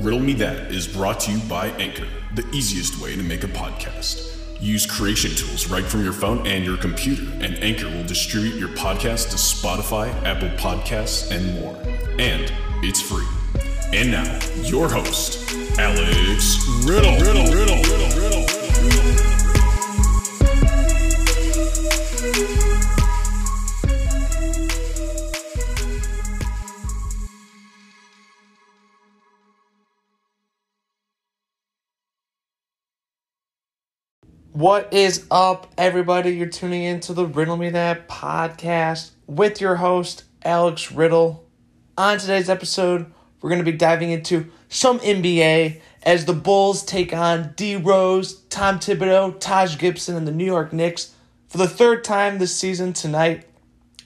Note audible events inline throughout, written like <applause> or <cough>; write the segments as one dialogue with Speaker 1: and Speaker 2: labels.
Speaker 1: Riddle Me That is brought to you by Anchor, the easiest way to make a podcast. Use creation tools right from your phone and your computer, and Anchor will distribute your podcast to Spotify, Apple Podcasts, and more. And it's free. And now, your host, Alex Riddle. Riddle, Riddle, Riddle, Riddle.
Speaker 2: What is up, everybody? You're tuning in to the Riddle Me That podcast with your host, Alex Riddle. On today's episode, we're going to be diving into some NBA as the Bulls take on D Rose, Tom Thibodeau, Taj Gibson, and the New York Knicks for the third time this season tonight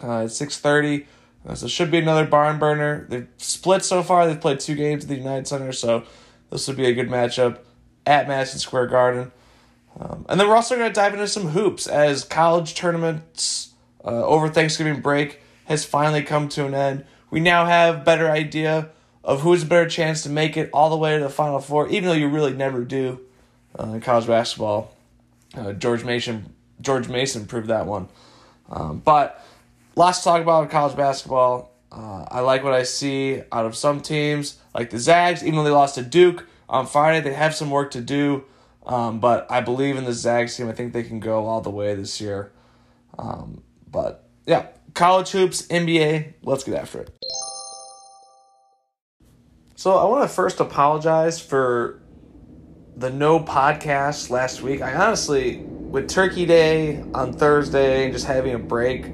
Speaker 2: uh, at 6.30. Uh, so should be another barn burner. They've split so far. They've played two games at the United Center, so this would be a good matchup at Madison Square Garden. Um, and then we're also going to dive into some hoops as college tournaments uh, over Thanksgiving break has finally come to an end. We now have better idea of who has a better chance to make it all the way to the Final Four, even though you really never do uh, in college basketball. Uh, George Mason, George Mason proved that one. Um, but lots to talk about in college basketball. Uh, I like what I see out of some teams, like the Zags. Even though they lost to Duke on Friday, they have some work to do. Um, but I believe in the Zags team. I think they can go all the way this year. Um, but yeah, college hoops, NBA. Let's get after it. So I want to first apologize for the no podcast last week. I honestly, with Turkey Day on Thursday and just having a break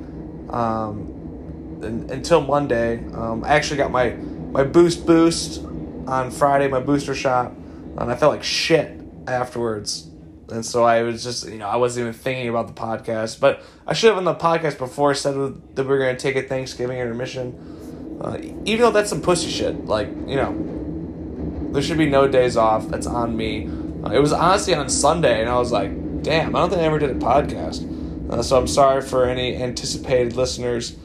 Speaker 2: um, and, until Monday, um, I actually got my my boost boost on Friday, my booster shot, and I felt like shit afterwards. And so I was just, you know, I wasn't even thinking about the podcast. But I should have on the podcast before said that we were going to take a Thanksgiving intermission. Uh, even though that's some pussy shit. Like, you know, there should be no days off. That's on me. Uh, it was honestly on Sunday, and I was like, damn, I don't think I ever did a podcast. Uh, so I'm sorry for any anticipated listeners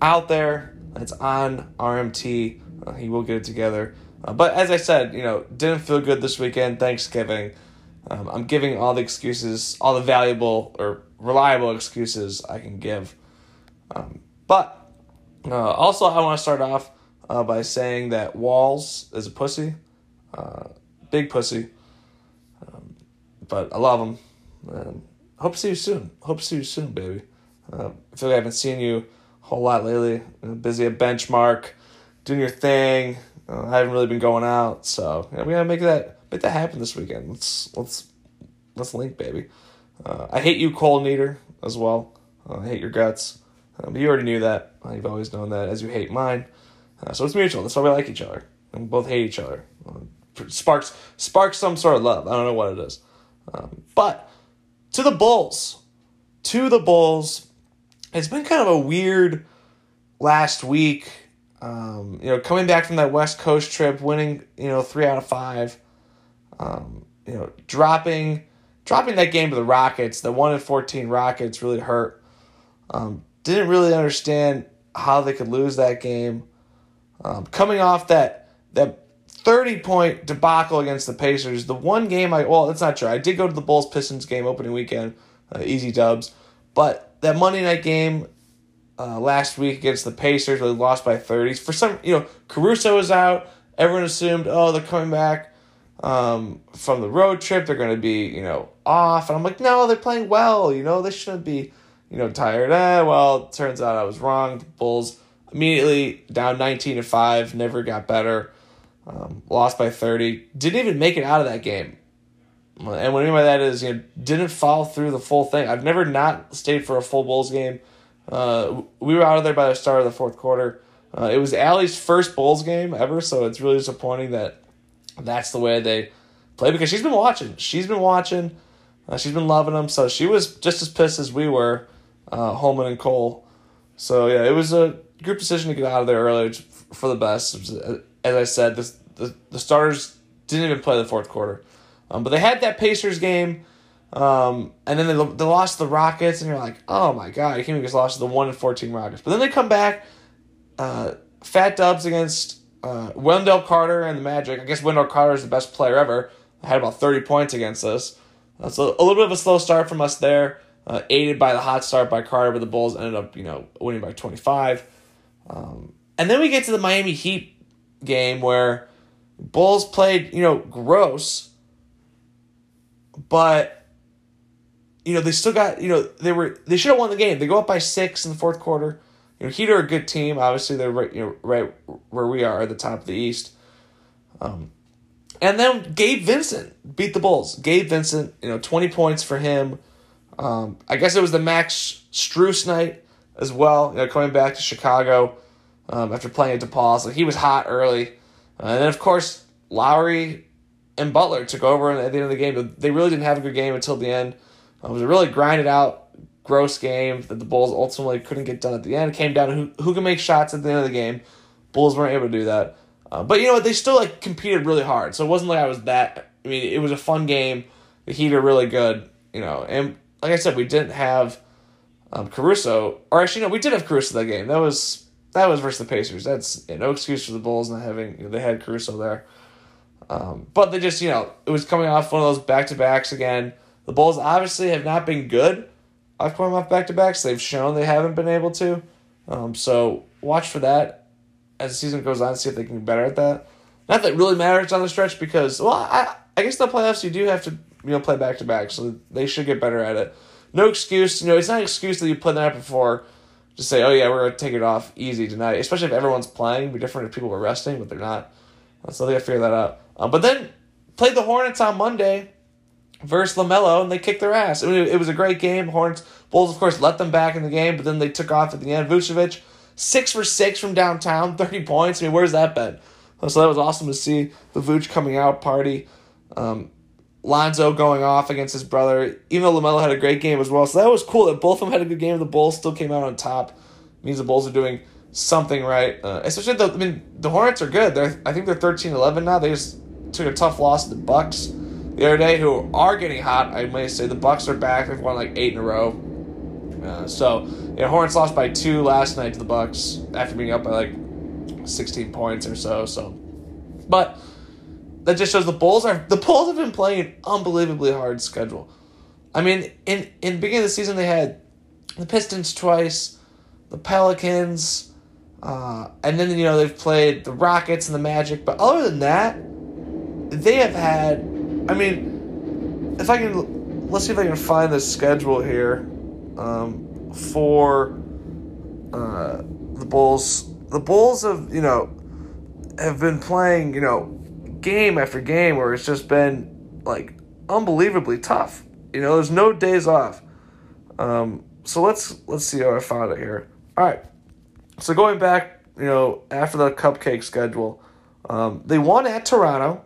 Speaker 2: out there. It's on RMT. Uh, he will get it together. Uh, but as I said, you know, didn't feel good this weekend, Thanksgiving. Um, I'm giving all the excuses, all the valuable or reliable excuses I can give. Um, but uh, also, I want to start off uh, by saying that Walls is a pussy, uh, big pussy. Um, but I love him. And hope to see you soon. Hope to see you soon, baby. Uh, I feel like I haven't seen you a whole lot lately. busy at Benchmark, doing your thing. Uh, I haven't really been going out, so yeah, we gotta make that make that happen this weekend. Let's let's let's link, baby. Uh, I hate you, Cole as well. Uh, I hate your guts. Uh, but you already knew that. Uh, you've always known that, as you hate mine. Uh, so it's mutual. That's why we like each other. And we both hate each other. sparks sparks some sort of love. I don't know what it is. Um, but to the Bulls, to the Bulls. It's been kind of a weird last week. Um, you know, coming back from that West Coast trip, winning, you know, three out of five. Um, you know, dropping dropping that game to the Rockets, the one in fourteen Rockets really hurt. Um, didn't really understand how they could lose that game. Um, coming off that that thirty point debacle against the Pacers, the one game I well, that's not true. I did go to the Bulls Pistons game opening weekend, uh, easy dubs, but that Monday night game uh, last week against the Pacers, they lost by 30s. For some, you know, Caruso was out. Everyone assumed, oh, they're coming back um, from the road trip. They're going to be, you know, off. And I'm like, no, they're playing well. You know, they shouldn't be, you know, tired. Eh, well, turns out I was wrong. The Bulls immediately down 19 to 5, never got better. Um, lost by 30. Didn't even make it out of that game. And what I mean by that is, you know, didn't follow through the full thing. I've never not stayed for a full Bulls game. Uh, we were out of there by the start of the fourth quarter. Uh, it was Allie's first Bulls game ever, so it's really disappointing that that's the way they play because she's been watching. She's been watching. Uh, she's been loving them, so she was just as pissed as we were, uh, Holman and Cole. So yeah, it was a group decision to get out of there early for the best. As I said, the, the, the starters didn't even play the fourth quarter, um, but they had that Pacers game um, and then they, they lost the Rockets, and you're like, oh my god, you can't even just lost to the one and fourteen Rockets. But then they come back, uh, fat dubs against uh, Wendell Carter and the Magic. I guess Wendell Carter is the best player ever. Had about 30 points against us. Uh, so a little bit of a slow start from us there, uh, aided by the hot start by Carter, but the Bulls ended up, you know, winning by 25. Um, and then we get to the Miami Heat game where Bulls played, you know, gross, but you know they still got, you know, they were they should have won the game. They go up by six in the fourth quarter. You know, Heat are a good team. Obviously, they're right, you know, right where we are at the top of the East. Um, and then Gabe Vincent beat the Bulls. Gabe Vincent, you know, twenty points for him. Um, I guess it was the Max Strus night as well. You know, coming back to Chicago um, after playing at DePaul, so he was hot early. Uh, and then of course Lowry and Butler took over at the end of the game. They really didn't have a good game until the end. Uh, it was a really grinded out, gross game that the Bulls ultimately couldn't get done at the end. Came down to who who can make shots at the end of the game. Bulls weren't able to do that. Uh, but you know what? They still like competed really hard. So it wasn't like I was that. I mean, it was a fun game. The Heat are really good. You know, and like I said, we didn't have um, Caruso, or actually no, we did have Caruso that game. That was that was versus the Pacers. That's you know, no excuse for the Bulls not having. You know, they had Caruso there, um, but they just you know it was coming off one of those back to backs again. The Bulls obviously have not been good off coming off back to backs. They've shown they haven't been able to. Um, so watch for that as the season goes on. See if they can be better at that. Not that it really matters on the stretch because well, I I guess the playoffs you do have to you know play back to back, so they should get better at it. No excuse, you know, it's not an excuse that you played the night before to say, oh yeah, we're gonna take it off easy tonight. Especially if everyone's playing, It'd be different if people were resting, but they're not. So they gotta figure that out. Um, but then play the Hornets on Monday versus LaMelo, and they kicked their ass. I mean, it was a great game. Hornets Bulls, of course, let them back in the game, but then they took off at the end. Vucevic, six for six from downtown, <laughs> thirty points. I mean, where's that been? So that was awesome to see the Vooch coming out party. Um, Lonzo going off against his brother, even though LaMelo had a great game as well. So that was cool that both of them had a good game. The Bulls still came out on top. It means the Bulls are doing something right. Uh, especially the I mean the Hornets are good. They're I think they're 13-11 now. They just took a tough loss to the Bucks the other day, who are getting hot. I may say the Bucks are back. They've won like eight in a row. Uh, so yeah, Hornets lost by two last night to the Bucks after being up by like 16 points or so. So, but that just shows the Bulls are the Bulls have been playing an unbelievably hard schedule. I mean, in in the beginning of the season they had the Pistons twice, the Pelicans, uh, and then you know they've played the Rockets and the Magic. But other than that, they have had. I mean, if I can, let's see if I can find the schedule here um, for uh, the Bulls. The Bulls have you know have been playing you know game after game where it's just been like unbelievably tough. You know, there's no days off. Um, so let's let's see how I found it here. All right. So going back, you know, after the cupcake schedule, um, they won at Toronto.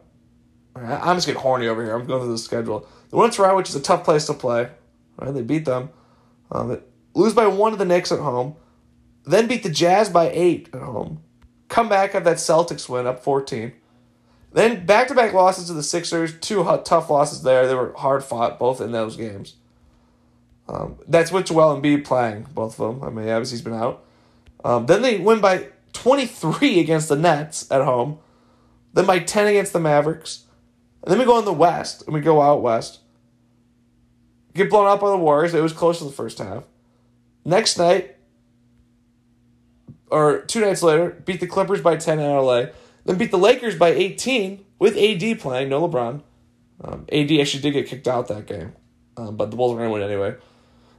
Speaker 2: Right, I'm just getting horny over here. I'm going through the schedule. Won at Toronto, which is a tough place to play. Right, they beat them. Um, they lose by one to the Knicks at home. Then beat the Jazz by eight at home. Come back have that Celtics win up 14. Then back to back losses to the Sixers, two tough losses there. They were hard fought both in those games. Um, that's with Joel Embiid playing both of them. I mean, obviously he's been out. Um, then they win by 23 <laughs> against the Nets at home. Then by 10 against the Mavericks. And then we go in the West and we go out West. Get blown out by the Warriors. It was close in the first half. Next night, or two nights later, beat the Clippers by 10 in LA. Then beat the Lakers by 18 with AD playing, no LeBron. Um, AD actually did get kicked out that game, um, but the Bulls were going to win anyway.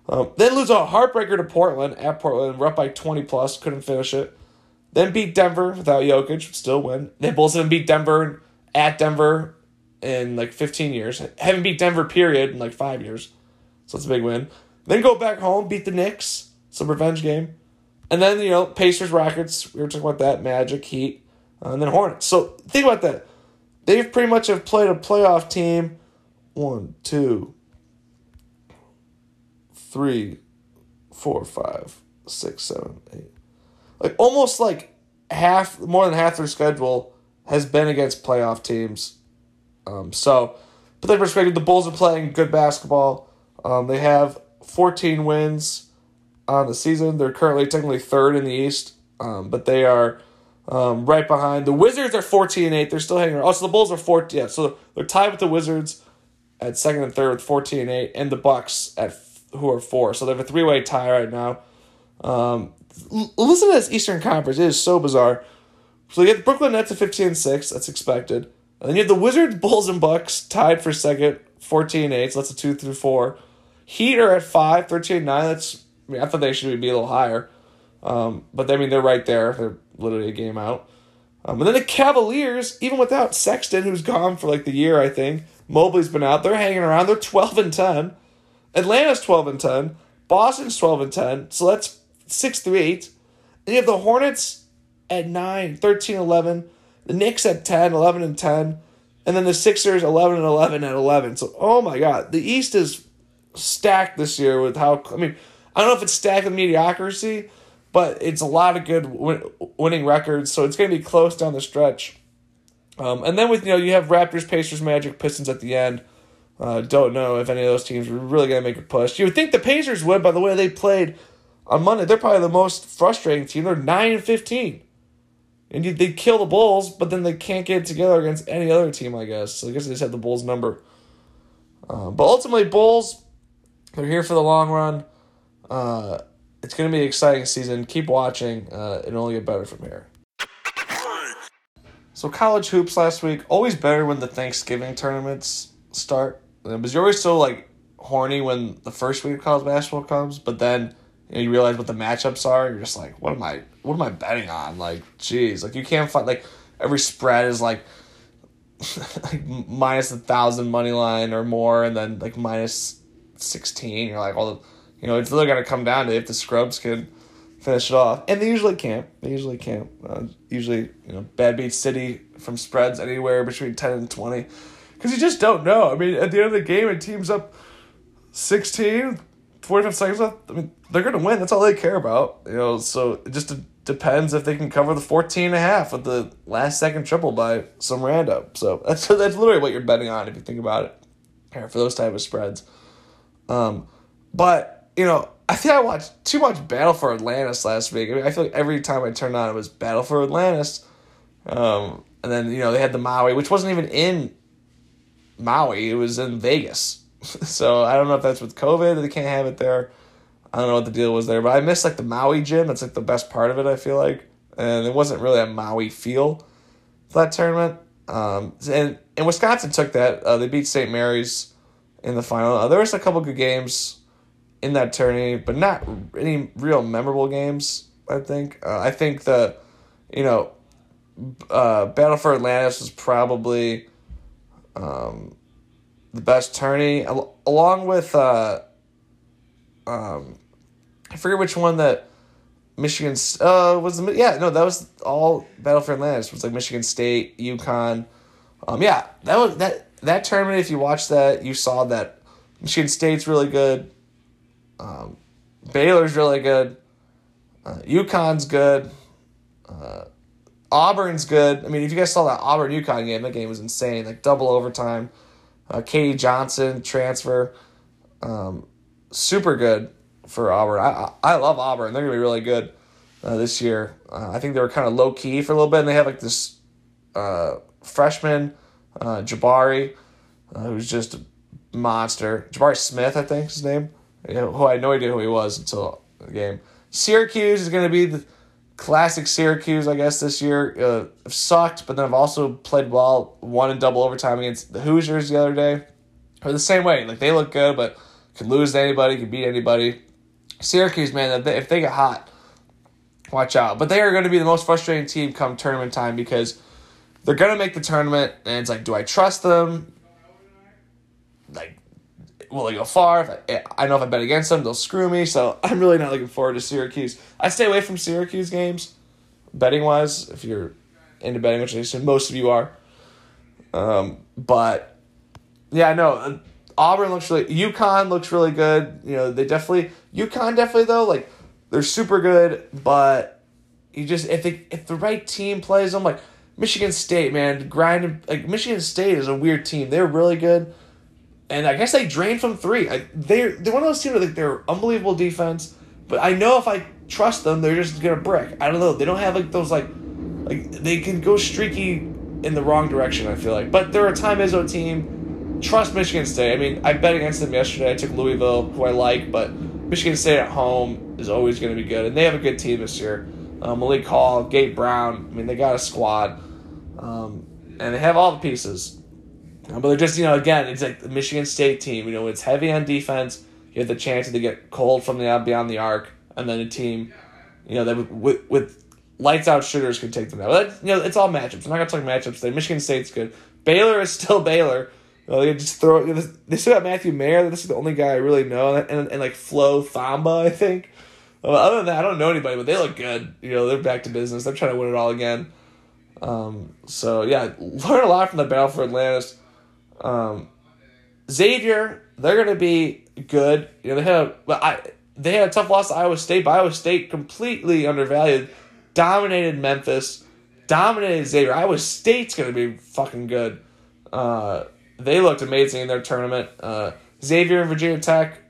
Speaker 2: Um, then lose a heartbreaker to Portland at Portland, we're up by 20 plus, couldn't finish it. Then beat Denver without Jokic, still win. Then Bulls haven't beat Denver at Denver in like 15 years. Haven't beat Denver, period, in like five years. So it's a big win. Then go back home, beat the Knicks, some revenge game. And then, you know, Pacers, Rockets, we were talking about that, Magic, Heat. Uh, and then Hornets. So think about that. They've pretty much have played a playoff team. One, two, three, four, five, six, seven, eight. Like almost like half, more than half their schedule has been against playoff teams. Um, so, put that perspective, the Bulls are playing good basketball. Um, they have 14 wins on the season. They're currently technically third in the East, um, but they are Um, right behind the Wizards are fourteen and eight. They're still hanging around. Oh, so the Bulls are fourteen. Yeah, so they're tied with the Wizards at second and third with fourteen and eight, and the Bucks at who are four. So they have a three way tie right now. Um, l- listen to this Eastern Conference. It is so bizarre. So you get the Brooklyn Nets at fifteen and six. That's expected. And then you have the Wizards, Bulls, and Bucks tied for second, 14 8. So that's a 2 through 4. Heat are at 5, 13 9. That's, I, mean, I thought they should be a little higher. Um, but I mean, they're right there. They're literally a game out. Um, and then the Cavaliers, even without Sexton, who's gone for like the year, I think. Mobley's been out. They're hanging around. They're 12 and 10. Atlanta's 12 and 10. Boston's 12 and 10. So that's 6 through 8. And you have the Hornets at 9, 13 11. The Knicks at 10, 11 and 10. And then the Sixers 11 and 11 at 11. So, oh my God. The East is stacked this year with how, I mean, I don't know if it's stacked with mediocrity, but it's a lot of good win, winning records. So it's going to be close down the stretch. Um, and then with, you know, you have Raptors, Pacers, Magic, Pistons at the end. Uh, don't know if any of those teams are really going to make a push. You would think the Pacers would, by the way they played on Monday. They're probably the most frustrating team. They're 9 and 15. And you, they kill the Bulls, but then they can't get together against any other team, I guess. So I guess they just had the Bulls number. Uh, but ultimately, Bulls, they're here for the long run. Uh, it's going to be an exciting season. Keep watching. Uh, it'll only get better from here. So college hoops last week, always better when the Thanksgiving tournaments start. Because you're always so like horny when the first week of college basketball comes, but then you, know, you realize what the matchups are. You're just like, what am I? What am I betting on? Like, jeez, like you can't find like every spread is like <laughs> like minus a thousand money line or more, and then like minus sixteen. You're like, well, you know, it's literally gonna come down to if the scrubs can finish it off, and they usually can't. They usually can't. Uh, usually, you know, Bad Beat City from spreads anywhere between ten and twenty, because you just don't know. I mean, at the end of the game, it teams up 16, 45 seconds left. I mean, they're gonna win. That's all they care about. You know, so just depends if they can cover the 14 and a half with the last second triple by some random. So <laughs> that's that's literally what you're betting on if you think about it. Here for those type of spreads. Um, but you know, I think I watched too much Battle for Atlantis last week. I mean, I feel like every time I turned on, it was Battle for Atlantis. Um, and then you know they had the Maui, which wasn't even in Maui; it was in Vegas. <laughs> so I don't know if that's with COVID they can't have it there. I don't know what the deal was there, but I missed like the Maui Jim. That's like the best part of it. I feel like, and it wasn't really a Maui feel for that tournament. Um, and and Wisconsin took that. Uh, they beat St. Mary's in the final. Uh, there was a couple good games in that tourney, but not any real memorable games. I think. Uh, I think the, you know, uh, Battle for Atlantis was probably, um, the best tourney, al- along with uh, um, I forget which one that Michigan uh was the yeah no that was all Battle for Atlantis was like Michigan State UConn, um yeah that was that that tournament if you watched that you saw that Michigan State's really good, um, Baylor's really good, uh, UConn's good, uh, Auburn's good. I mean if you guys saw that Auburn UConn game that game was insane like double overtime, uh, K.D. Johnson transfer, um, super good for Auburn. I I love Auburn. They're gonna be really good uh, this year. Uh, I think they were kind of low key for a little bit, and they have like this uh, freshman uh, Jabari, uh, who's just a monster. Jabari Smith, I think is his name. Who I had no idea who he was until the game. Syracuse is gonna be the classic Syracuse, I guess this year. Uh, sucked, but then I've also played well. Won in double overtime against the Hoosiers the other day. Or the same way, like they look good, but could lose to anybody, could beat anybody. Syracuse, man, if they get hot, watch out. But they are going to be the most frustrating team come tournament time because they're going to make the tournament, and it's like, do I trust them? Like, will they go far? I, I know if I bet against them, they'll screw me. So <laughs> I'm really not looking forward to Syracuse. I stay away from Syracuse games, betting wise, if you're into betting, which I assume most of you are. Um, but yeah, no. Auburn looks really. UConn looks really good. You know, they definitely. UConn definitely though, like they're super good, but you just if they if the right team plays them, like Michigan State, man, grind like Michigan State is a weird team. They're really good, and I guess they drain from three. I, they're they're one of those teams that like they're unbelievable defense, but I know if I trust them, they're just gonna brick. I don't know. They don't have like those like like they can go streaky in the wrong direction. I feel like, but they're a Tom Izzo team. Trust Michigan State. I mean, I bet against them yesterday. I took Louisville, who I like, but Michigan State at home is always going to be good, and they have a good team this year. Um, Malik Hall, Gabe Brown. I mean, they got a squad, um, and they have all the pieces. Um, but they're just, you know, again, it's like the Michigan State team. You know, it's heavy on defense. You have the chance to get cold from the beyond the arc, and then a team, you know, that with with lights out shooters can take them out. But you know, it's all matchups. I'm not gonna talk matchups today. Michigan State's good. Baylor is still <laughs> Baylor. You they just throw. They still got Matthew Mayer. This is the only guy I really know, and, and, and like Flo Thamba, I think. Well, other than that, I don't know anybody, but they look good. You know, they're back to business. They're trying to win it all again. Um, so yeah, learn a lot from the battle for Atlantis. Um, Xavier, they're gonna be good. You know, they had a, I they had a tough loss to Iowa State, but Iowa State completely undervalued, dominated Memphis, dominated Xavier. Iowa State's gonna be fucking good. Uh, they looked amazing in their tournament. Uh, Xavier and Virginia Tech,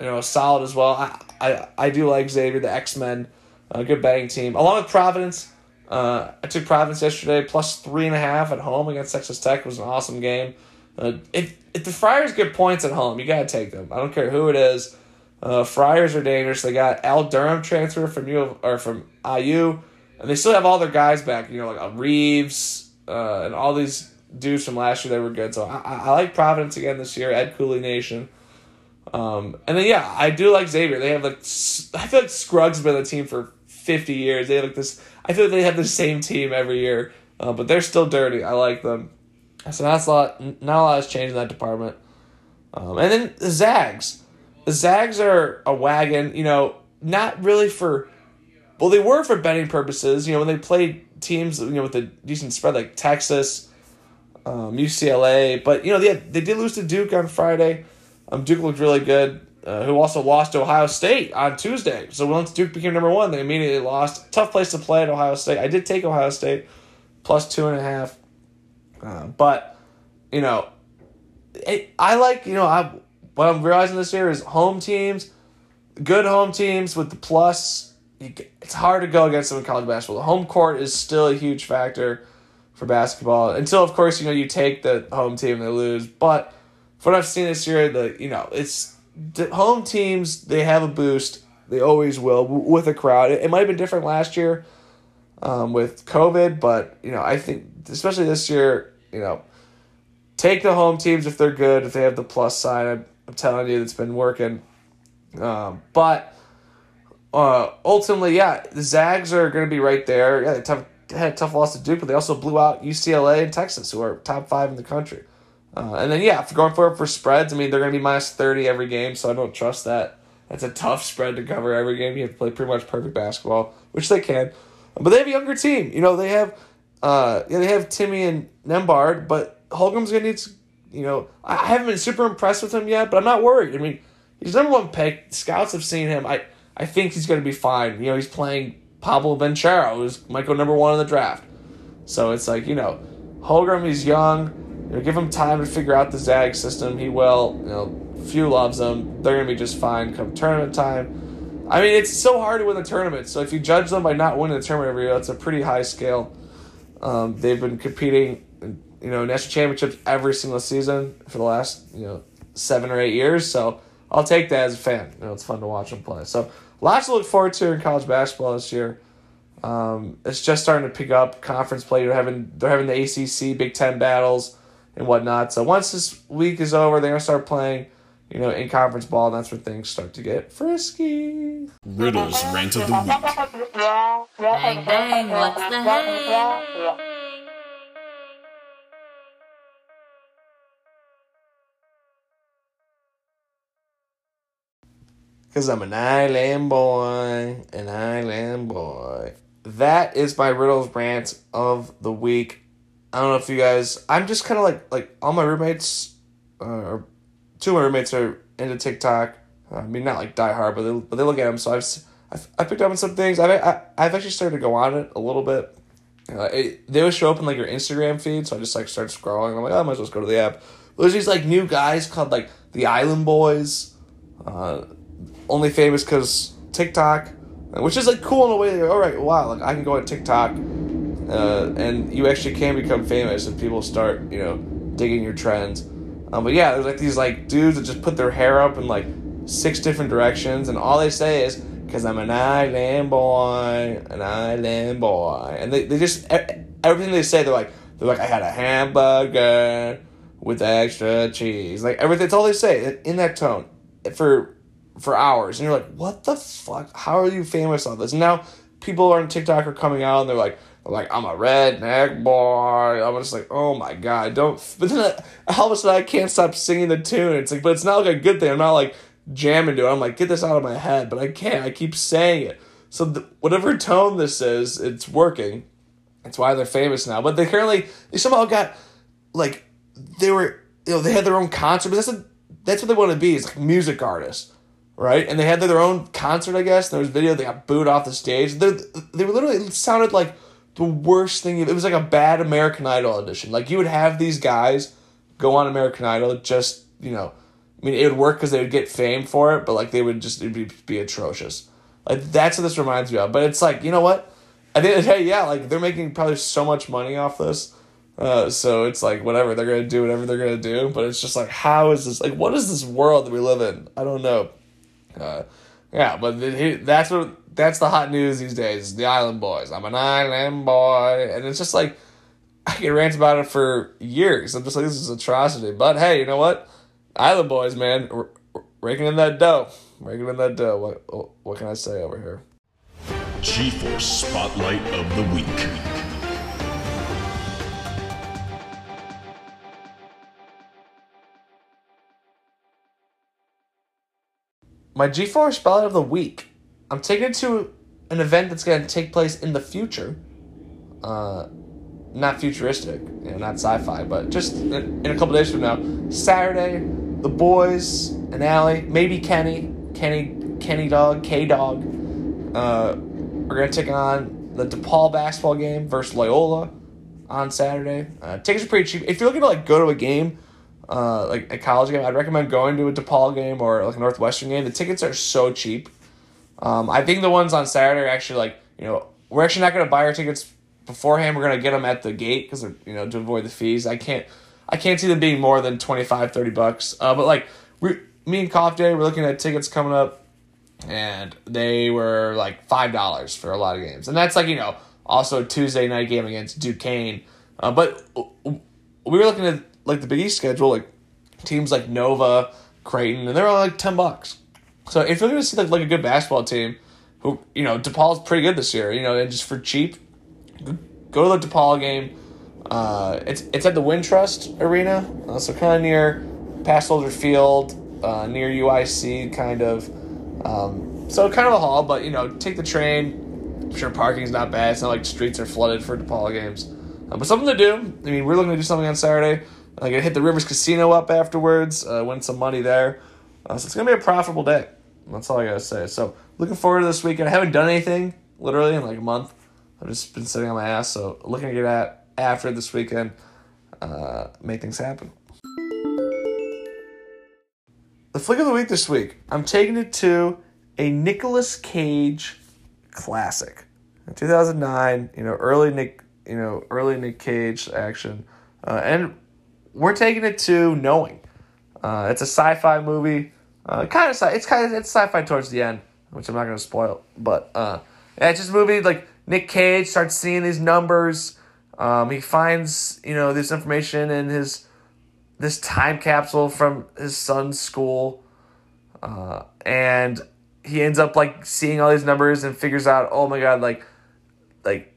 Speaker 2: you know, solid as well. I I, I do like Xavier, the X Men, a good betting team, along with Providence. Uh, I took Providence yesterday, plus three and a half at home against Texas Tech. It was an awesome game. Uh, if if the Friars get points at home, you gotta take them. I don't care who it is. Uh, Friars are dangerous. They got Al Durham transfer from U or from IU, and they still have all their guys back. You know, like Reeves uh, and all these dudes from last year. They were good. So I, I like Providence again this year. Ed Cooley Nation. Um, and then yeah, I do like Xavier. They have like I feel like Scruggs been the team for fifty years. They have like this. I feel like they have the same team every year, uh, but they're still dirty. I like them. So that's a lot. Not a lot has changed in that department. Um, and then the Zags. The Zags are a wagon. You know, not really for. Well, they were for betting purposes. You know, when they played teams, you know, with a decent spread like Texas, um, UCLA, but you know they had, they did lose to Duke on Friday. Um, Duke looked really good. Uh, who also lost to Ohio State on Tuesday. So once Duke became number one, they immediately lost. Tough place to play at Ohio State. I did take Ohio State plus two and a half. Uh, but, you know, it, I like, you know, I what I'm realizing this year is home teams, good home teams with the plus. It's hard to go against them in college basketball. The home court is still a huge factor for basketball until, of course, you know, you take the home team and they lose. But for what I've seen this year, the you know, it's the home teams. They have a boost. They always will with a crowd. It, it might have been different last year um, with COVID, but you know, I think especially this year, you know, take the home teams if they're good, if they have the plus side. I'm, I'm telling you, it's been working. Um, but uh, ultimately, yeah, the Zags are going to be right there. Yeah, they tough, had a tough loss to Duke, but they also blew out UCLA and Texas, who are top five in the country. Uh, and then yeah, you're going for for spreads, I mean they're going to be minus thirty every game, so I don't trust that. That's a tough spread to cover every game. You have to play pretty much perfect basketball, which they can. But they have a younger team. You know they have, uh, yeah, they have Timme and Nembhard, but Holmgren's going to need. To, you know, I haven't been super impressed with him yet, but I'm not worried. I mean, he's number one pick. Scouts have seen him. I I think he's going to be fine. You know, he's playing Paolo Banchero, who's might go number one in the draft. So it's like you know, Holmgren, he's young you know, give him time to figure out the Zag system. He will. You know, few loves them. They're gonna be just fine come tournament time. I mean, it's so hard to win the tournament. So if you judge them by not winning the tournament every year, that's a pretty high scale. Um, they've been competing, you know, national championships every single season for the last you know seven or eight years. So I'll take that as a fan. You know, it's fun to watch them play. So lots to look forward to in college basketball this year. Um, it's just starting to pick up conference play. They're having they're having the ACC Big Ten battles and whatnot. So once this week is over, they're gonna start playing, you know, in conference ball, and that's where things start to get frisky.
Speaker 1: Riddles rant of the week.
Speaker 3: Bang bang, what's the hang?
Speaker 2: Cause I'm an island boy, an island boy. That is my riddles rant of the week. I don't know if you guys. I'm just kind of like like all my roommates, uh, or two of my roommates are into TikTok. I mean, not like die hard, but they but they look at them. So I've I've, I picked up on some things. I've I, I've actually started to go on it a little bit. Uh, it, they would show up in like your Instagram feed, so I just like start scrolling. I'm like, oh, I might as well go to the app. But there's these like new guys called like the Island Boys, uh, only famous because TikTok, which is like cool in a way. Like, all right, wow, like I can go on TikTok uh, and you actually can become famous if people start you know digging your trends. Um, but yeah, there's like these like dudes that just put their hair up in like six different directions, and all they say is, "Cause I'm an island boy, an island boy," and they, they just everything they say, they're like they're like I had a hamburger with extra cheese, like everything. That's all they say in that tone for for hours, and you're like, what the fuck? How are you famous on this? And now people on TikTok are coming out and they're like, they're like I'm a redneck boy. I'm just like, oh my god, don't. But then <laughs> all of a sudden I can't stop singing the tune. It's like, but it's not like a good thing. I'm not like jamming to it. I'm like, get this out of my head, but I can't. I keep saying it. So whatever tone this is, it's working. That's why they're famous now. But they currently they somehow got like they were you know they had their own concert. But that's a, that's what they want to be is like music artists, right? And they had their own concert. I guess there was video. They got booed off the stage. They they were literally it sounded like the worst thing. It was like a bad American Idol audition. Like you would have these guys go on American Idol just you know. I mean, it would work because they would get fame for it, but like they would just it'd be, be atrocious. Like that's what this reminds me of. But it's like you know what? I think hey yeah, like they're making probably so much money off this. Uh, so it's like whatever they're gonna do, whatever they're gonna do. But it's just like how is this like what is this world that we live in? I don't know. Uh, yeah, but it, that's what that's the hot news these days. The Island Boys. I'm an Island boy, and it's just like I can rant about it for years. I'm just like this is atrocity. But hey, you know what? Island Boys, man, r- raking in that dough, raking in that dough. What what can I say over here?
Speaker 1: G Force Spotlight of the Week.
Speaker 2: My G4 Spotlight of the Week. I'm taking it to an event that's going to take place in the future. Uh, not futuristic, you know, not sci-fi, but just in, in a couple days from now. Saturday, the boys and Allie, maybe Kenny, Kenny, Kenny Dog, K Dog, uh, going to take on the DePaul basketball game versus Loyola on Saturday. Uh, tickets are pretty cheap. If you're looking to like go to a game, uh, like a college game, I'd recommend going to a DePaul game or like a Northwestern game. The tickets are so cheap. Um, I think the ones on Saturday are actually like you know we're actually not going to buy our tickets beforehand. We're going to get them at the gate because you know to avoid the fees. I can't I can't see them being more than 25, 30 bucks. Uh, but like we me and Cough Day, we're looking at tickets coming up, and they were like five dollars for a lot of games, and that's like you know also Tuesday night game against Duquesne. Uh, but we were looking at like the Big East schedule, like teams like Nova, Creighton, and they're all like ten bucks. So if you're gonna see like like a good basketball team, who you know DePaul's pretty good this year, you know, and just for cheap, go to the DePaul game. Uh, it's it's at the Wintrust Arena, uh, so kind of near past Soldier Field, uh, near UIC, kind of. Um, so kind of a haul, but you know, take the train. I'm sure parking's not bad. It's not like streets are flooded for DePaul games, uh, but something to do. I mean, we're looking to do something on Saturday. I'm gonna hit the Rivers Casino up afterwards, uh, win some money there. Uh, so it's gonna be a profitable day. That's all I gotta say. So looking forward to this weekend. I haven't done anything literally in like a month. I've just been sitting on my ass. So looking to get at after this weekend, uh, make things happen. The flick of the week this week. I'm taking it to a Nicolas Cage classic. In 2009, you know, early Nick, you know, early Nick Cage action, uh, and we're taking it to Knowing. Uh, it's a sci-fi movie. Uh, kind of sci. It's kind of it's sci-fi towards the end, which I'm not gonna spoil. But uh, it's just a movie like Nick Cage starts seeing these numbers. Um, he finds you know this information in his this time capsule from his son's school, uh, and he ends up like seeing all these numbers and figures out, oh my god, like like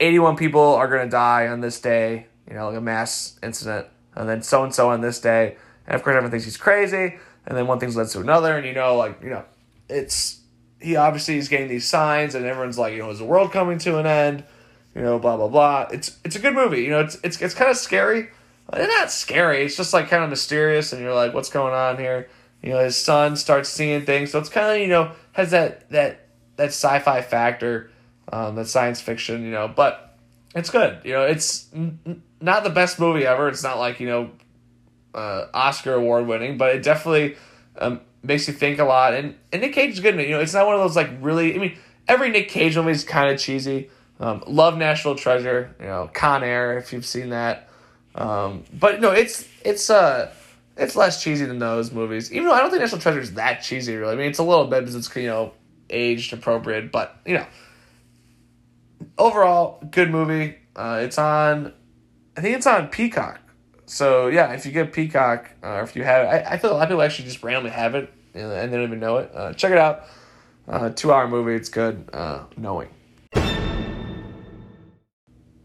Speaker 2: 81 people are gonna die on this day, you know, like a mass incident, and then so and so on this day, and of course everyone thinks he's crazy, and then one thing leads to another, and you know, like you know, it's he obviously is getting these signs, and everyone's like, you know, is the world coming to an end? You know, blah blah blah. It's it's a good movie. You know, it's it's it's kind of scary. It's not scary. It's just like kind of mysterious, and you're like, what's going on here? You know, his son starts seeing things, so it's kind of you know has that that that sci-fi factor, um, that science fiction. You know, but it's good. You know, it's n- not the best movie ever. It's not like you know uh, Oscar award winning, but it definitely um, makes you think a lot. And and Nick Cage is good. You know, it's not one of those like really. I mean, every Nick Cage movie is kind of cheesy. Um, love National Treasure, you know, Con Air if you've seen that. Um, but no, it's it's uh it's less cheesy than those movies. Even though I don't think National Treasure is that cheesy, really. I mean, it's a little bit because it's you know aged appropriate, but you know, overall good movie. Uh, it's on, I think it's on Peacock. So yeah, if you get Peacock, uh, or if you have, I, I feel a lot of people actually just randomly have it and they don't even know it. Uh, check it out. Uh, two hour movie. It's good. Uh, knowing.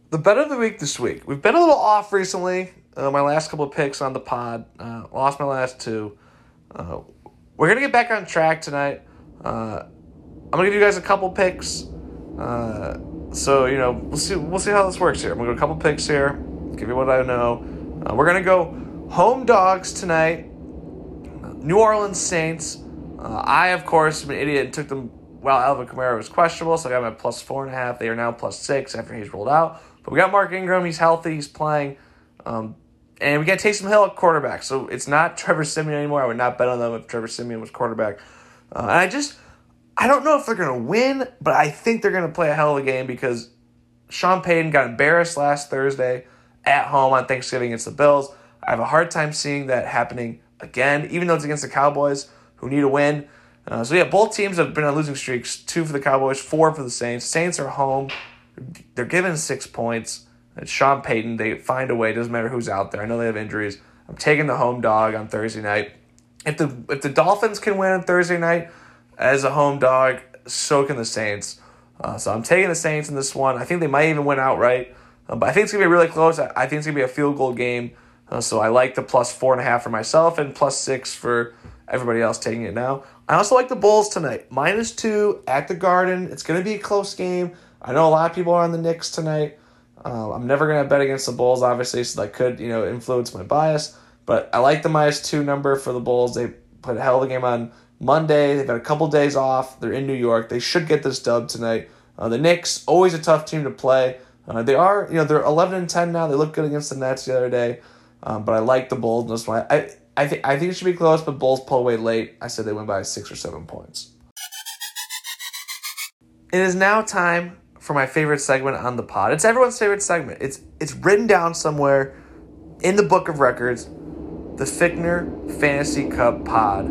Speaker 2: The bet of the week this week. We've been a little off recently. Uh, my last couple of picks on the pod. Uh, lost my last two. We're gonna get back on track tonight. I'm gonna give you guys a couple picks. Uh, so you know, we'll see. We'll see how this works here. I'm gonna go a couple picks here. Give you what I know. Uh, we're gonna go home dogs tonight. New Orleans Saints. Uh, I of course am an idiot and took them while Alvin Kamara was questionable, so I got at plus four and a half. They are now plus six after he's rolled out. But we got Mark Ingram. He's healthy. He's playing. Um, and we got Taysom Hill at quarterback. So it's not Trevor Siemian anymore. I would not bet on them if Trevor Siemian was quarterback. Uh, and I just, I don't know if they're going to win, but I think they're going to play a hell of a game because Sean Payton got embarrassed last Thursday at home on Thanksgiving against the Bills. I have a hard time seeing that happening again, even though it's against the Cowboys who need a win. Uh, so yeah, both teams have been on losing streaks. Two for the Cowboys, four for the Saints. Saints are home. They're given six points. It's Sean Payton. They find a way. Doesn't matter who's out there. I know they have injuries. I'm taking the home dog on Thursday night. If the if the Dolphins can win on Thursday night as a home dog, so can the Saints. Uh, so I'm taking the Saints in this one. I think they might even win outright. Uh, but I think it's gonna be really close. I, I think it's gonna be a field goal game. Uh, so I like the plus four and a half for myself and plus six for everybody else taking it now. I also like the Bulls tonight. Minus two at the Garden. It's to be a close game. I know a lot of people are on the Knicks tonight. Uh, I'm never to bet against the Bulls, obviously, so that could you know influence my bias. But I like the minus two number for the Bulls. They put a hell of a game on Monday. They've had a couple days off. They're in New York. They should get this dub tonight. Uh, the Knicks, always a tough team to play. Uh, they are, you know, they're 11 and 10 now. They look good against the Nets the other day. Um, but I like the this one. I, I think I think it should be close, but Bulls pull away late. I said they win by six or seven points. It is now time for my favorite segment on the pod. It's everyone's favorite segment. It's it's written down somewhere in the book of records. The Fickner Fantasy Cup pod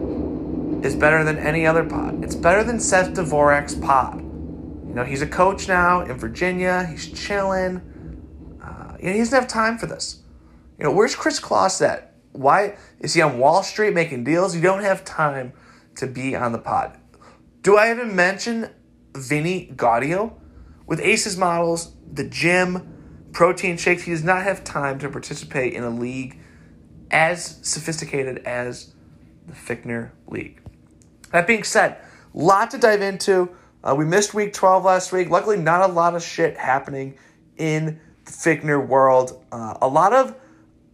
Speaker 2: is better than any other pod. It's better than Seth Dvorak's pod. You know, he's a coach now in Virginia. He's chilling. Uh, you know, he doesn't have time for this. You know, where's Chris Kloss at? Why is he on Wall Street making deals? You don't have time to be on the pod. Do I even mention Vinny Gaudio? With Aces models, the gym, protein shakes, he does not have time to participate in a league as sophisticated as the Fickner League. That being said, lot to dive into. Uh, we missed week 12 last week. Luckily, not a lot of shit happening in the Fickner world. Uh, a lot of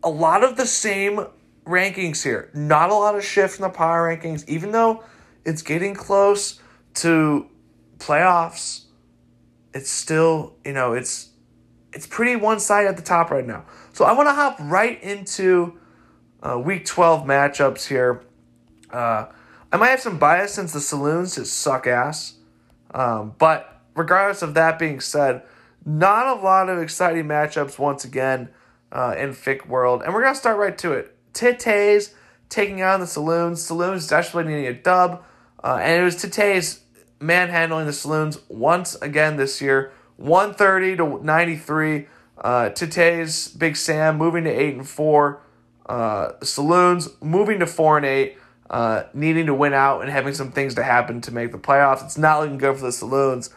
Speaker 2: a lot of the same rankings here. Not a lot of shift in the power rankings, even though it's getting close to playoffs. It's still, you know, it's it's pretty one sided at the top right now. So I want to hop right into uh, week 12 matchups here. Uh, I might have some bias since the saloons just suck ass. Um, but regardless of that being said, not a lot of exciting matchups once again uh, in Fick world. And we're going to start right to it. Titte's taking on the Saloons. Saloons desperately needing a dub. Uh, and it was Titte's manhandling the Saloons once again this year. 130 to 93. Uh, Titte's Big Sam moving to 8 and 4. Uh, Saloons moving to 4 and 8. Uh, needing to win out and having some things to happen to make the playoffs. It's not looking good for the Saloons.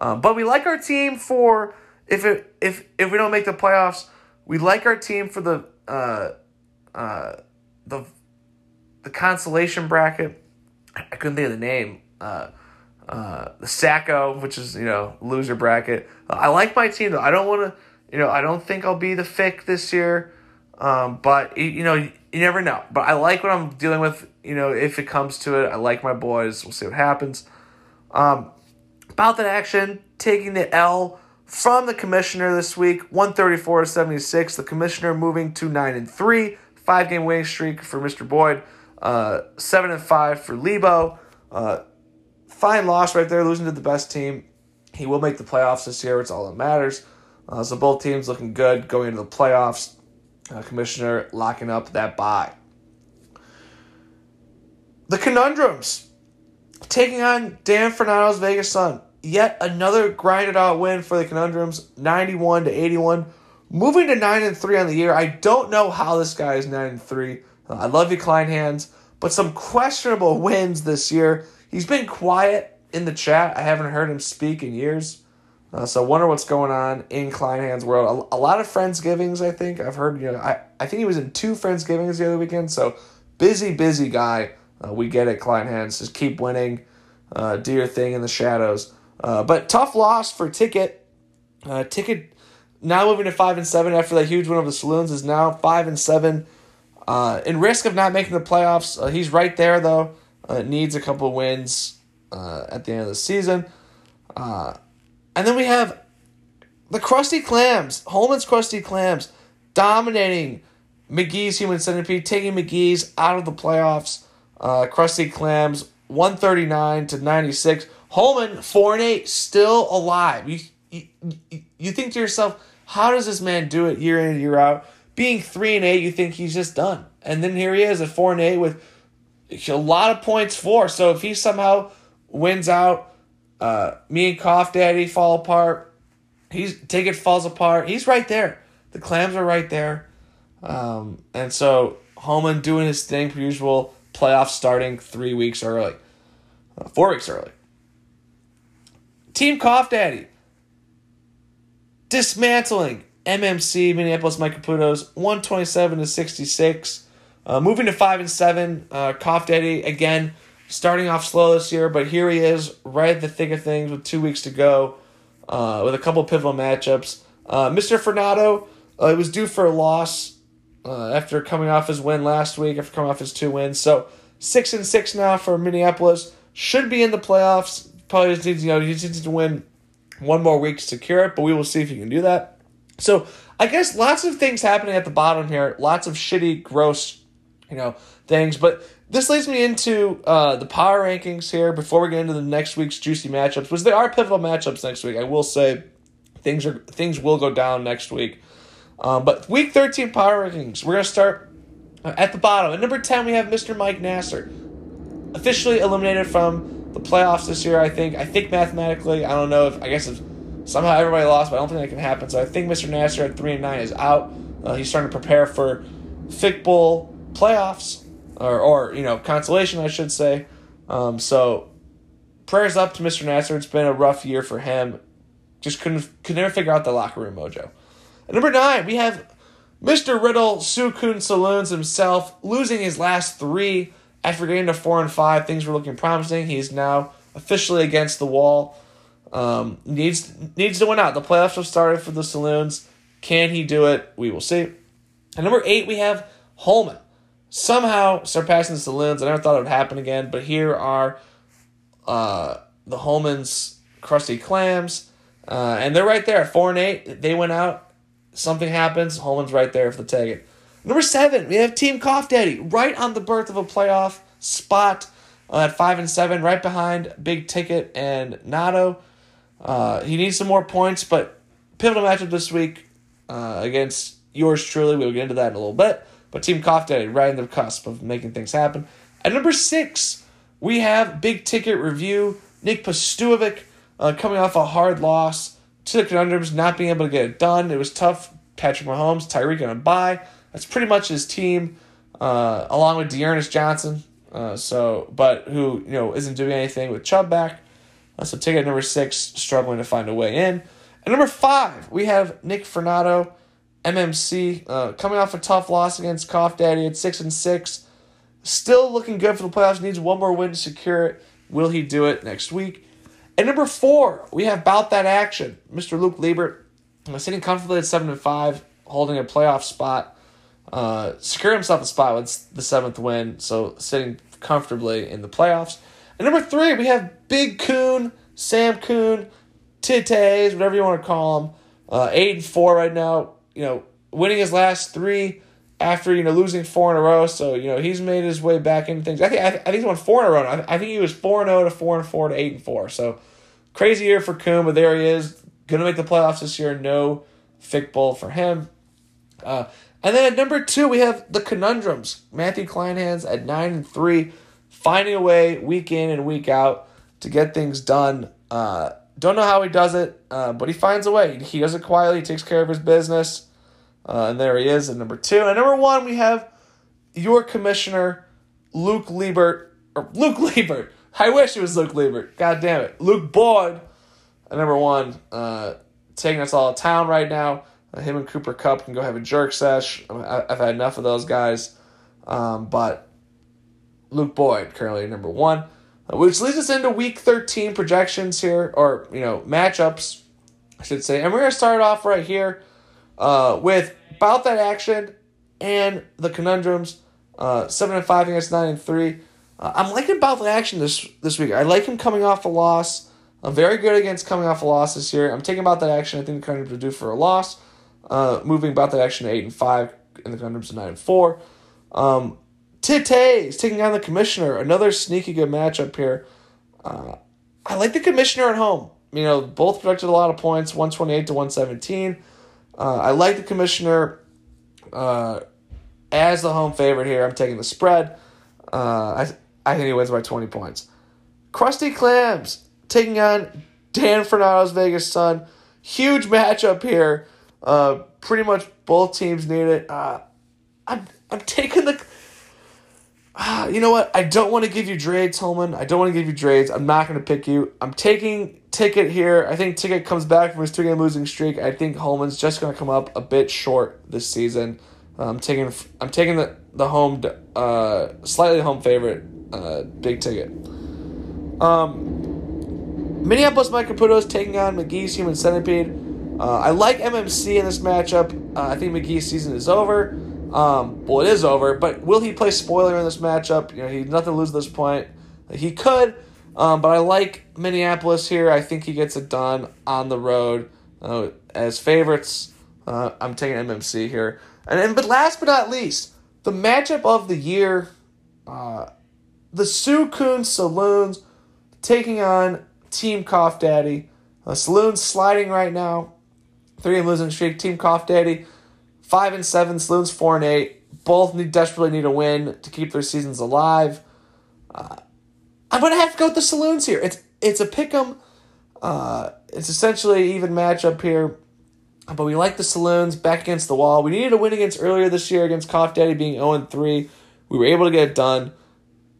Speaker 2: Um, but we like our team for if it if if we don't make the playoffs, we like our team for the uh, uh, the the consolation bracket. I couldn't think of the name. Uh, uh, the Sacko, which is you know loser bracket. I like my team though. I don't want to. You know, I don't think I'll be the fick this year. Um, but you know, you never know. But I like what I'm dealing with. You know, if it comes to it, I like my boys. We'll see what happens. Um, about that action, taking the L from the commissioner this week, 134 to 76. The commissioner moving to 9 and 3. Five game winning streak for Mr. Boyd. Uh, 7 and 5 for Lebo. Uh, fine loss right there, losing to the best team. he will make the playoffs this year. It's all that matters. Uh, so both teams looking good going into the playoffs. Uh, commissioner locking up that buy. The conundrums taking on Dan Fernando's Vegas Sun. Yet another grinded out win for the conundrums, ninety-one to eighty-one, moving to nine and three on the year. I don't know how this guy is nine and three. Uh, I love you, Klein Hands, but some questionable <laughs> wins this year. He's been quiet in the chat. I haven't heard him speak in years. Uh, so wonder what's going on in Kleinhans's world. A, a, lot of Friendsgivings, I think. I've heard, you know, I, I think he was in two Friendsgivings the other weekend. So busy, busy guy. Uh, we get it, Kleinhans. Just keep winning. Uh, do your thing in the shadows. Uh, but tough loss for Ticket. Uh, Ticket now moving to five and seven after that huge win over the Saloons is now five and seven. Uh, in risk of not making the playoffs, uh, he's right there though. Needs a couple wins at the end of the season. Uh, and then we have the Krusty Clams, Holman's Krusty Clams, dominating McGee's Human Centipede, taking McGee's out of the playoffs. Uh, Krusty Clams, 139 to 96. Holman, 4 and 8, still alive. You, you, you think to yourself, how does this man do it year in and year out? Being 3 and 8, you think he's just done. And then here he is at 4 and 8 with a lot of points for. So if he somehow wins out, uh, me and Cough Daddy fall apart. He's Ticket falls apart. He's right there. The clams are right there. Um, and so Holman doing his thing per usual. Playoffs starting three weeks early, uh, four weeks early. Team Cough Daddy dismantling MMC Minneapolis Mike Caputo's 127 to 66. Uh, moving to five and seven, uh, Cough Daddy again starting off slow this year, but here he is right at the thick of things with two weeks to go, uh, with a couple pivotal matchups. Uh, Mr. Fernando, uh, it was due for a loss uh, after coming off his win last week, after coming off his two wins. So six and six now for Minneapolis. Should be in the playoffs. Probably just needs you know he just needs to win one more week to secure it, but we will see if he can do that. So I guess lots of things happening at the bottom here. Lots of shitty, gross, you know, things. But this leads me into uh, the power rankings here before we get into the next week's juicy matchups, which there are pivotal matchups next week. I will say things are things will go down next week. Um, but week 13 power rankings, we're going to start at the bottom. At number 10, we have Mr. Mike Nasser. Officially eliminated from the playoffs this year, I think. I think mathematically, I don't know if, I guess if somehow everybody lost, but I don't think that can happen. So I think Mr. Nasser at 3 and 9 is out. Uh, he's starting to prepare for Fick Bowl playoffs, or, or you know, consolation, I should say. Um, so prayers up to Mr. Nasser. It's been a rough year for him. Just couldn't could never figure out the locker room mojo. Number nine, we have Mr. Riddle, Sukun Saloons himself, losing his last three after getting to four and five. Things were looking promising. He's now officially against the wall. Um, needs needs to win out. The playoffs have started for the Saloons. Can he do it? We will see. At number eight, we have Holman. Somehow surpassing the Saloons. I never thought it would happen again, but here are uh, the Holman's Krusty Clams. Uh, and they're right there at four and eight. They went out. Something happens. Holman's right there for the take Number seven, we have Team Cough Daddy right on the berth of a playoff spot uh, at five and seven, right behind Big Ticket and Nato. Uh, he needs some more points, but pivotal matchup this week uh, against yours truly. We'll get into that in a little bit. But Team Cough Daddy right on the cusp of making things happen. At number six, we have Big Ticket Review. Nick Pastuovic uh, coming off a hard loss to the Conundrums, not being able to get it done. It was tough. Patrick Mahomes, Tyreek on a bye. That's pretty much his team, uh, along with D'Ernest Johnson. Uh, so, but who you know isn't doing anything with Chubb back. Uh, so ticket number six struggling to find a way in. And number five, we have Nick Fernando, MMC, uh, coming off a tough loss against Cough Daddy at six and six. Still looking good for the playoffs. Needs one more win to secure it. Will he do it next week? And number four, we have about that action. Mr. Luke Liebert, uh, sitting comfortably at seven and five, holding a playoff spot. Uh, secure himself a spot with the seventh win, so sitting comfortably in the playoffs. And number three, we have Big Coon, Sam Coon, Titays, whatever you want to call him. Uh, eight and four right now. You know, winning his last three after you know losing four in a row. So you know he's made his way back into things. I think I, I think he's won four in a row. I, I think he was four and zero to four and four to eight and four. So crazy year for Coon, but there he is. Gonna make the playoffs this year. No Fick Bowl for him. Uh, and then at number two, we have the conundrums. Matthew Kleinhans at nine and three, finding a way week in and week out to get things done. Uh, don't know how he does it, uh, but he finds a way. He does it quietly. He takes care of his business. Uh, and there he is at number two. And number one, we have your commissioner, Luke Liebert. Or Luke <laughs> Liebert. I wish it was Luke Liebert. God damn it. Luke Boyd at number one, uh, taking us all to town right now. Uh, him and Cooper Kupp can go have a jerk sesh. I, I've had enough of those guys. Um, but Luke Boyd currently number one, uh, which leads us into week 13 projections here, or, you know, matchups, I should say. And we're going to start off right here uh, with about that action and the conundrums. Uh, 7 and 5 against 9 and 3. Uh, I'm liking about the action this this week. I like him coming off a loss. I'm very good against coming off a loss this year. I'm taking about that action. I think the Conundrums are due for a loss. Uh, moving about that action to eight and five, and the Conundrums to nine and four. Um, Tite taking on the Commissioner. Another sneaky good matchup here. Uh, I like the Commissioner at home. You know, both projected a lot of points, 128 to 117. Uh, I like the Commissioner uh, as the home favorite here. I'm taking the spread. Uh, I, I think he wins by 20 points. Krusty Clams taking on Dan Fernando's Vegas Sun. Huge matchup here. Uh, pretty much both teams need it. Uh, I'm I'm taking the. Uh, you know what? I don't want to give you Drades, Holman. I don't want to give you Drades. I'm not going to pick you. I'm taking Ticket here. I think Ticket comes back from his two game losing streak. I think Holman's just going to come up a bit short this season. Uh, I'm taking I'm taking the the home uh slightly home favorite uh big ticket. Um, Minneapolis Mike is taking on McGee's Human Centipede. Uh, I like MMC in this matchup. Uh, I think McGee's season is over. Um, well, it is over, but will he play spoiler in this matchup? You know, he's nothing to lose at this point. He could, um, but I like Minneapolis here. I think he gets it done on the road uh, as favorites. Uh, I'm taking MMC here, and, and but last but not least, the matchup of the year, uh, the Coon Saloons taking on Team Cough Daddy. Uh, Saloons sliding right now, three and losing streak. Team Cough Daddy, five and seven. Saloons four and eight. Both need desperately need a win to keep their seasons alive. Uh, I'm gonna have to go with the Saloons here. It's it's a pick 'em. Uh, it's essentially even matchup here, but we like the Saloons back against the wall. We needed a win against earlier this year against Cough Daddy being 0 3. We were able to get it done.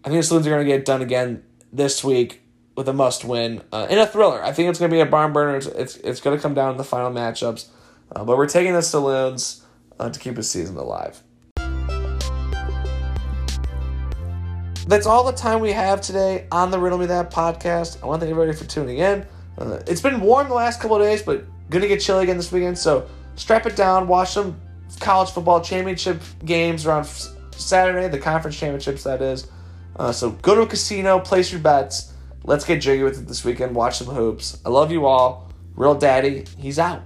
Speaker 2: I think the Saloons are to get it done again this week with a must win uh, in a thriller. I think it's to be a barn burner. It's it's, it's to come down to the final matchups, uh, but we're taking the Saloons uh, to keep the season alive. That's all the time we have today on the Riddle Me That podcast. I want to thank everybody for tuning in. Uh, it's been warm the last couple of days, but gonna get chilly again this weekend. So strap it down. Watch some college football championship games around Saturday, the conference championships that is. Uh, so go to a casino, place your bets. Let's get jiggy with it this weekend. Watch some hoops. I love you all. Real Daddy, he's out.